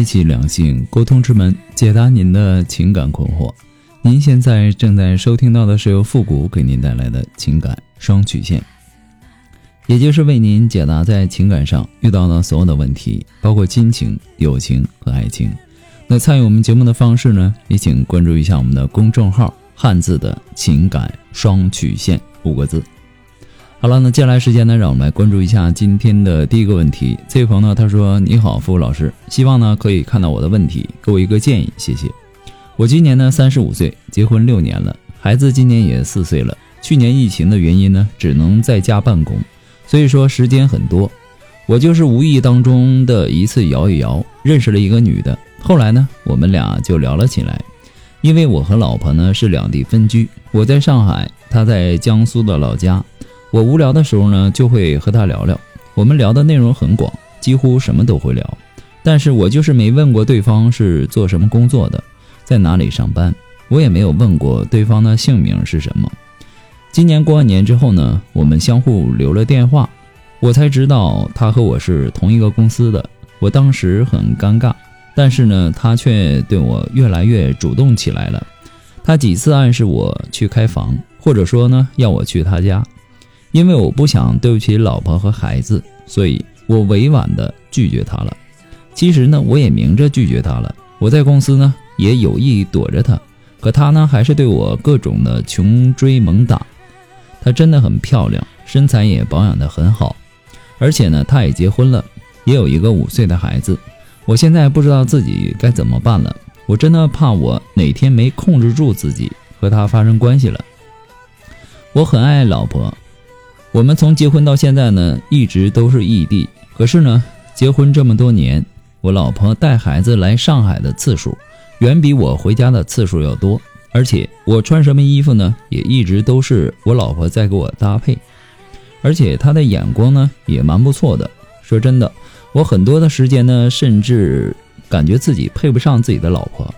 开启两性沟通之门，解答您的情感困惑。您现在正在收听到的是由复古给您带来的情感双曲线，也就是为您解答在情感上遇到的所有的问题，包括亲情、友情和爱情。那参与我们节目的方式呢？也请关注一下我们的公众号“汉字的情感双曲线”五个字。好了，那接下来时间呢，让我们来关注一下今天的第一个问题。这位朋友呢，他说：“你好，付老师，希望呢可以看到我的问题，给我一个建议，谢谢。我今年呢三十五岁，结婚六年了，孩子今年也四岁了。去年疫情的原因呢，只能在家办公，所以说时间很多。我就是无意当中的一次摇一摇，认识了一个女的，后来呢，我们俩就聊了起来。因为我和老婆呢是两地分居，我在上海，她在江苏的老家。”我无聊的时候呢，就会和他聊聊。我们聊的内容很广，几乎什么都会聊。但是我就是没问过对方是做什么工作的，在哪里上班。我也没有问过对方的姓名是什么。今年过完年之后呢，我们相互留了电话，我才知道他和我是同一个公司的。我当时很尴尬，但是呢，他却对我越来越主动起来了。他几次暗示我去开房，或者说呢，要我去他家。因为我不想对不起老婆和孩子，所以我委婉的拒绝他了。其实呢，我也明着拒绝他了。我在公司呢也有意躲着他，可他呢还是对我各种的穷追猛打。她真的很漂亮，身材也保养的很好，而且呢，她也结婚了，也有一个五岁的孩子。我现在不知道自己该怎么办了。我真的怕我哪天没控制住自己和他发生关系了。我很爱老婆。我们从结婚到现在呢，一直都是异地。可是呢，结婚这么多年，我老婆带孩子来上海的次数，远比我回家的次数要多。而且我穿什么衣服呢，也一直都是我老婆在给我搭配。而且她的眼光呢，也蛮不错的。说真的，我很多的时间呢，甚至感觉自己配不上自己的老婆。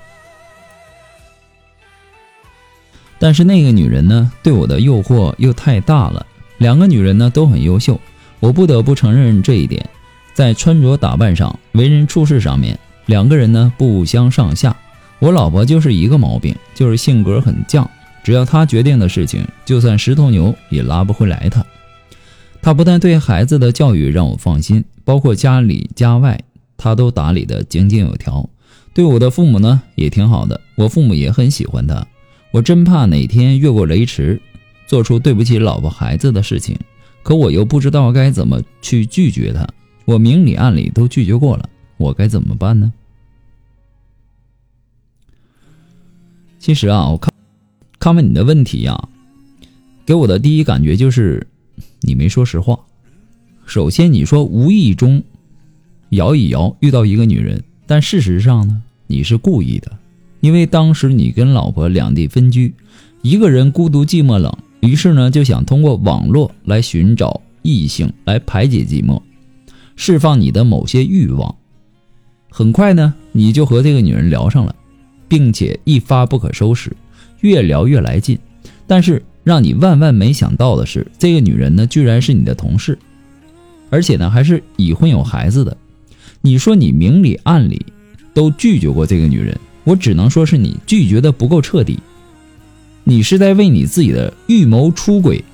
但是那个女人呢，对我的诱惑又太大了。两个女人呢都很优秀，我不得不承认这一点。在穿着打扮上、为人处事上面，两个人呢不相上下。我老婆就是一个毛病，就是性格很犟，只要她决定的事情，就算十头牛也拉不回来她。她不但对孩子的教育让我放心，包括家里家外，她都打理得井井有条。对我的父母呢也挺好的，我父母也很喜欢她。我真怕哪天越过雷池。做出对不起老婆孩子的事情，可我又不知道该怎么去拒绝他。我明里暗里都拒绝过了，我该怎么办呢？其实啊，我看看完你的问题呀，给我的第一感觉就是你没说实话。首先，你说无意中摇一摇遇到一个女人，但事实上呢，你是故意的，因为当时你跟老婆两地分居，一个人孤独寂寞冷。于是呢，就想通过网络来寻找异性来排解寂寞，释放你的某些欲望。很快呢，你就和这个女人聊上了，并且一发不可收拾，越聊越来劲。但是让你万万没想到的是，这个女人呢，居然是你的同事，而且呢，还是已婚有孩子的。你说你明里暗里都拒绝过这个女人，我只能说是你拒绝的不够彻底。你是在为你自己的预谋出轨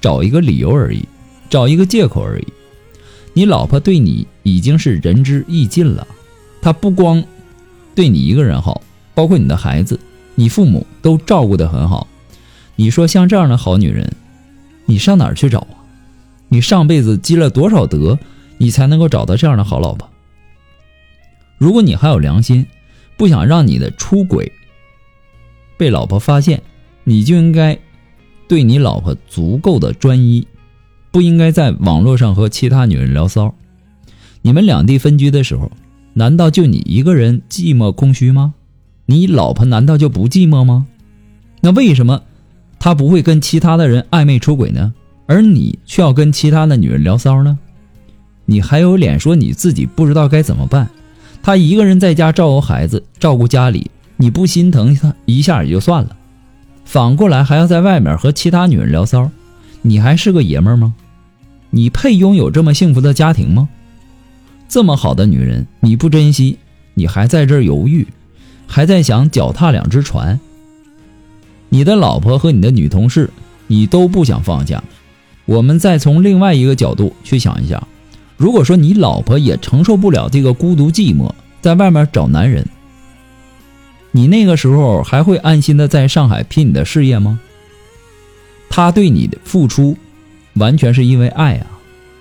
找一个理由而已，找一个借口而已。你老婆对你已经是仁至义尽了，她不光对你一个人好，包括你的孩子、你父母都照顾得很好。你说像这样的好女人，你上哪儿去找啊？你上辈子积了多少德，你才能够找到这样的好老婆？如果你还有良心，不想让你的出轨。被老婆发现，你就应该对你老婆足够的专一，不应该在网络上和其他女人聊骚。你们两地分居的时候，难道就你一个人寂寞空虚吗？你老婆难道就不寂寞吗？那为什么她不会跟其他的人暧昧出轨呢？而你却要跟其他的女人聊骚呢？你还有脸说你自己不知道该怎么办？她一个人在家照顾孩子，照顾家里，你不心疼她一下也就算了，反过来还要在外面和其他女人聊骚，你还是个爷们吗？你配拥有这么幸福的家庭吗？这么好的女人你不珍惜，你还在这犹豫，还在想脚踏两只船。你的老婆和你的女同事，你都不想放下。我们再从另外一个角度去想一下，如果说你老婆也承受不了这个孤独寂寞，在外面找男人，你那个时候还会安心的在上海拼你的事业吗？他对你的付出。完全是因为爱啊！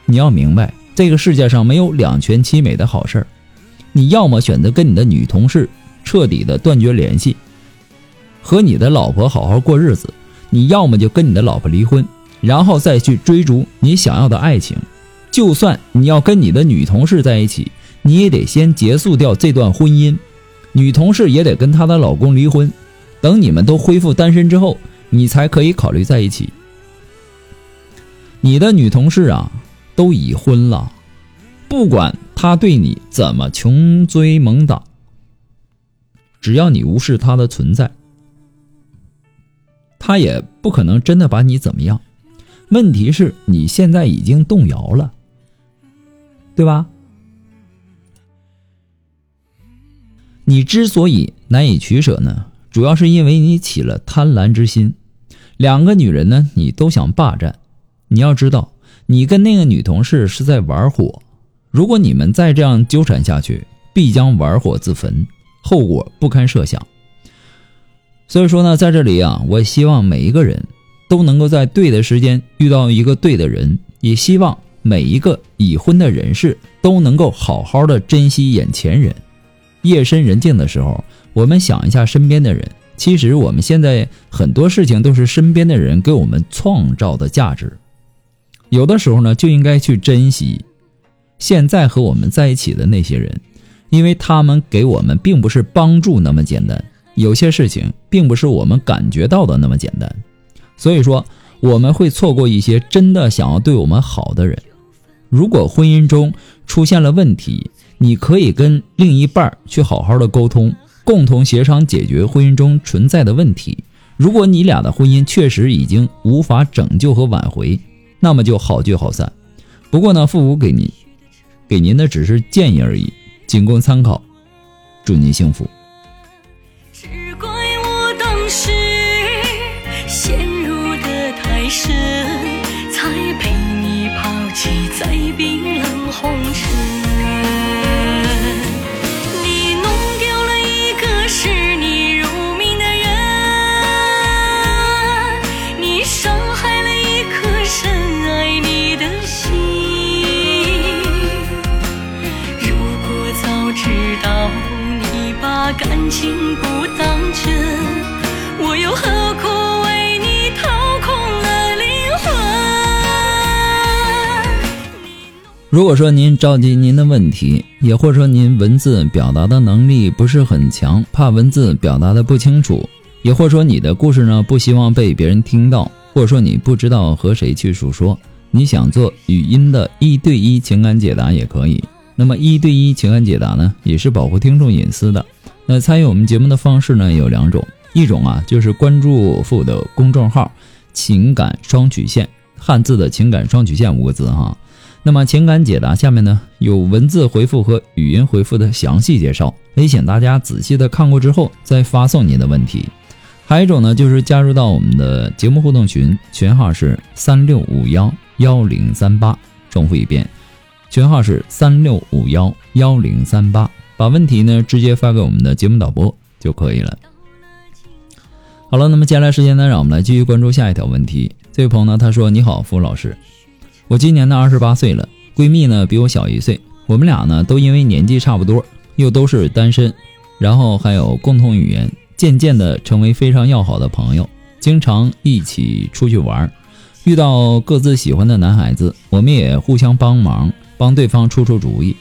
你要明白，这个世界上没有两全其美的好事儿。你要么选择跟你的女同事彻底的断绝联系，和你的老婆好好过日子；你要么就跟你的老婆离婚，然后再去追逐你想要的爱情。就算你要跟你的女同事在一起，你也得先结束掉这段婚姻，女同事也得跟她的老公离婚。等你们都恢复单身之后，你才可以考虑在一起。你的女同事啊，都已婚了，不管她对你怎么穷追猛打，只要你无视她的存在，她也不可能真的把你怎么样。问题是你现在已经动摇了，对吧？你之所以难以取舍呢，主要是因为你起了贪婪之心。两个女人呢，你都想霸占。你要知道，你跟那个女同事是在玩火，如果你们再这样纠缠下去，必将玩火自焚，后果不堪设想。所以说呢，在这里啊，我希望每一个人都能够在对的时间遇到一个对的人，也希望每一个已婚的人士都能够好好的珍惜眼前人。夜深人静的时候，我们想一下身边的人，其实我们现在很多事情都是身边的人给我们创造的价值。有的时候呢，就应该去珍惜现在和我们在一起的那些人，因为他们给我们并不是帮助那么简单，有些事情并不是我们感觉到的那么简单，所以说我们会错过一些真的想要对我们好的人。如果婚姻中出现了问题，你可以跟另一半去好好的沟通，共同协商解决婚姻中存在的问题。如果你俩的婚姻确实已经无法拯救和挽回，那么就好聚好散。不过呢，父母给您给您的只是建议而已，仅供参考。祝您幸福。只怪我当时陷入的太深，才被你抛弃在冰冷红尘。情不当真，我又何苦为你掏空了灵魂？如果说您着急您的问题，也或者说您文字表达的能力不是很强，怕文字表达的不清楚，也或者说你的故事呢不希望被别人听到，或者说你不知道和谁去诉说，你想做语音的一对一情感解答也可以。那么一对一情感解答呢，也是保护听众隐私的。那参与我们节目的方式呢有两种，一种啊就是关注父的公众号“情感双曲线”，汉字的情感双曲线五个字哈。那么情感解答下面呢有文字回复和语音回复的详细介绍，也请大家仔细的看过之后再发送您的问题。还有一种呢就是加入到我们的节目互动群，群号是三六五幺幺零三八，重复一遍，群号是三六五幺幺零三八，把问题呢直接发给我们的节目导播就可以了。好了，那么接下来时间呢，让我们来继续关注下一条问题。这位朋友呢，他说：“你好，付老师，我今年呢二十八岁了，闺蜜呢比我小一岁，我们俩呢都因为年纪差不多，又都是单身，然后还有共同语言，渐渐的成为非常要好的朋友，经常一起出去玩。遇到各自喜欢的男孩子，我们也互相帮忙，帮对方出出主意，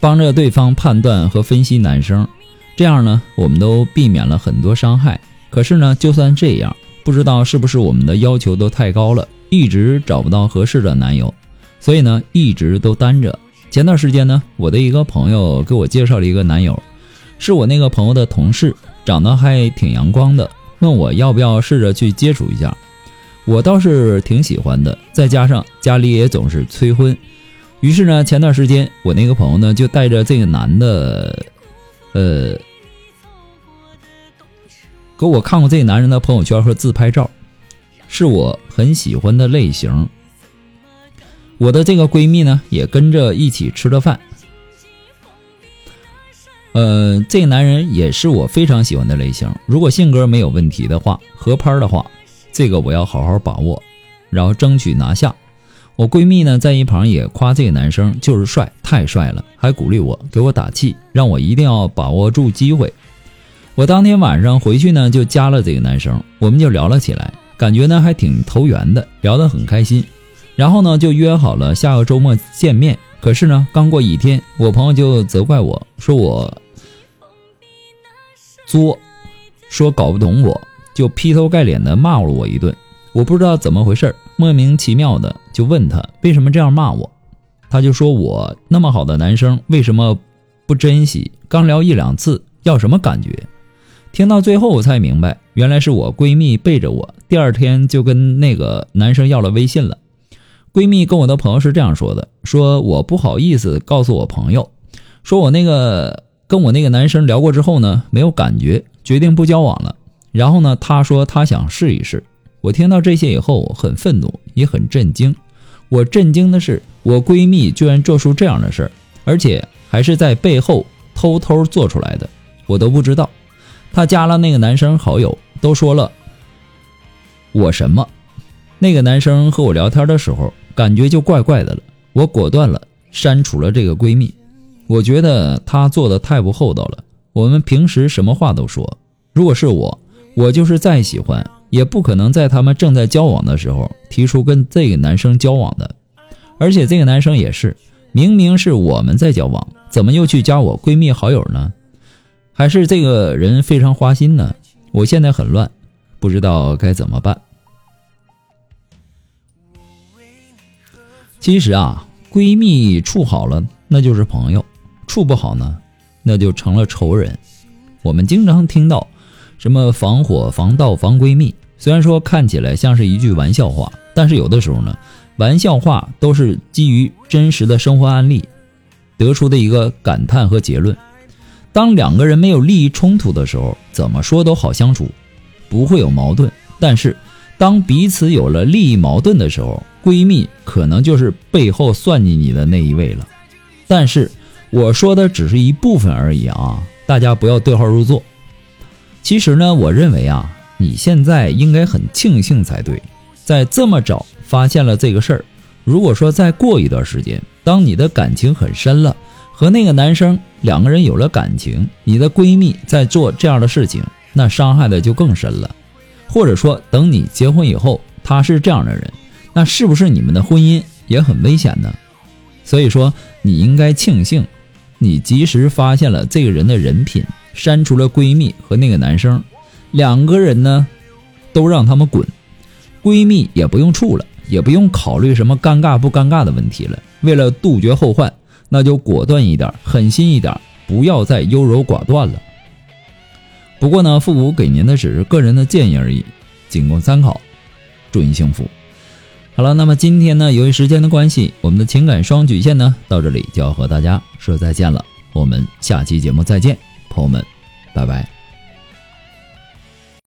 帮着对方判断和分析男生。这样呢，我们都避免了很多伤害。可是呢，就算这样，不知道是不是我们的要求都太高了，一直找不到合适的男友，所以呢，一直都单着。前段时间呢，我的一个朋友给我介绍了一个男友，是我那个朋友的同事，长得还挺阳光的，问我要不要试着去接触一下。我倒是挺喜欢的，再加上家里也总是催婚，于是呢，前段时间我那个朋友呢就带着这个男的，呃，给我看过这个男人的朋友圈和自拍照，是我很喜欢的类型。我的这个闺蜜呢也跟着一起吃了饭，呃，这个男人也是我非常喜欢的类型。如果性格没有问题的话，合拍的话。这个我要好好把握，然后争取拿下。我闺蜜呢在一旁也夸这个男生就是帅，太帅了，还鼓励我，给我打气，让我一定要把握住机会。我当天晚上回去呢就加了这个男生，我们就聊了起来，感觉呢还挺投缘的，聊得很开心。然后呢就约好了下个周末见面。可是呢刚过一天，我朋友就责怪我说我作，说搞不懂我。就劈头盖脸的骂了我一顿，我不知道怎么回事儿，莫名其妙的就问他为什么这样骂我，他就说我那么好的男生为什么不珍惜？刚聊一两次要什么感觉？听到最后我才明白，原来是我闺蜜背着我，第二天就跟那个男生要了微信了。闺蜜跟我的朋友是这样说的：说我不好意思告诉我朋友，说我那个跟我那个男生聊过之后呢，没有感觉，决定不交往了。然后呢，他说他想试一试。我听到这些以后，很愤怒，也很震惊。我震惊的是，我闺蜜居然做出这样的事儿，而且还是在背后偷偷做出来的，我都不知道。她加了那个男生好友，都说了我什么？那个男生和我聊天的时候，感觉就怪怪的了。我果断了删除了这个闺蜜。我觉得她做的太不厚道了。我们平时什么话都说，如果是我。我就是再喜欢，也不可能在他们正在交往的时候提出跟这个男生交往的。而且这个男生也是，明明是我们在交往，怎么又去加我闺蜜好友呢？还是这个人非常花心呢？我现在很乱，不知道该怎么办。其实啊，闺蜜处好了那就是朋友，处不好呢，那就成了仇人。我们经常听到。什么防火防盗防闺蜜？虽然说看起来像是一句玩笑话，但是有的时候呢，玩笑话都是基于真实的生活案例得出的一个感叹和结论。当两个人没有利益冲突的时候，怎么说都好相处，不会有矛盾。但是当彼此有了利益矛盾的时候，闺蜜可能就是背后算计你的那一位了。但是我说的只是一部分而已啊，大家不要对号入座。其实呢，我认为啊，你现在应该很庆幸才对，在这么早发现了这个事儿。如果说再过一段时间，当你的感情很深了，和那个男生两个人有了感情，你的闺蜜在做这样的事情，那伤害的就更深了。或者说，等你结婚以后，他是这样的人，那是不是你们的婚姻也很危险呢？所以说，你应该庆幸，你及时发现了这个人的人品。删除了闺蜜和那个男生，两个人呢，都让他们滚，闺蜜也不用处了，也不用考虑什么尴尬不尴尬的问题了。为了杜绝后患，那就果断一点，狠心一点，不要再优柔寡断了。不过呢，父母给您的只是个人的建议而已，仅供参考。祝您幸福。好了，那么今天呢，由于时间的关系，我们的情感双曲线呢，到这里就要和大家说再见了。我们下期节目再见。朋友们，拜拜。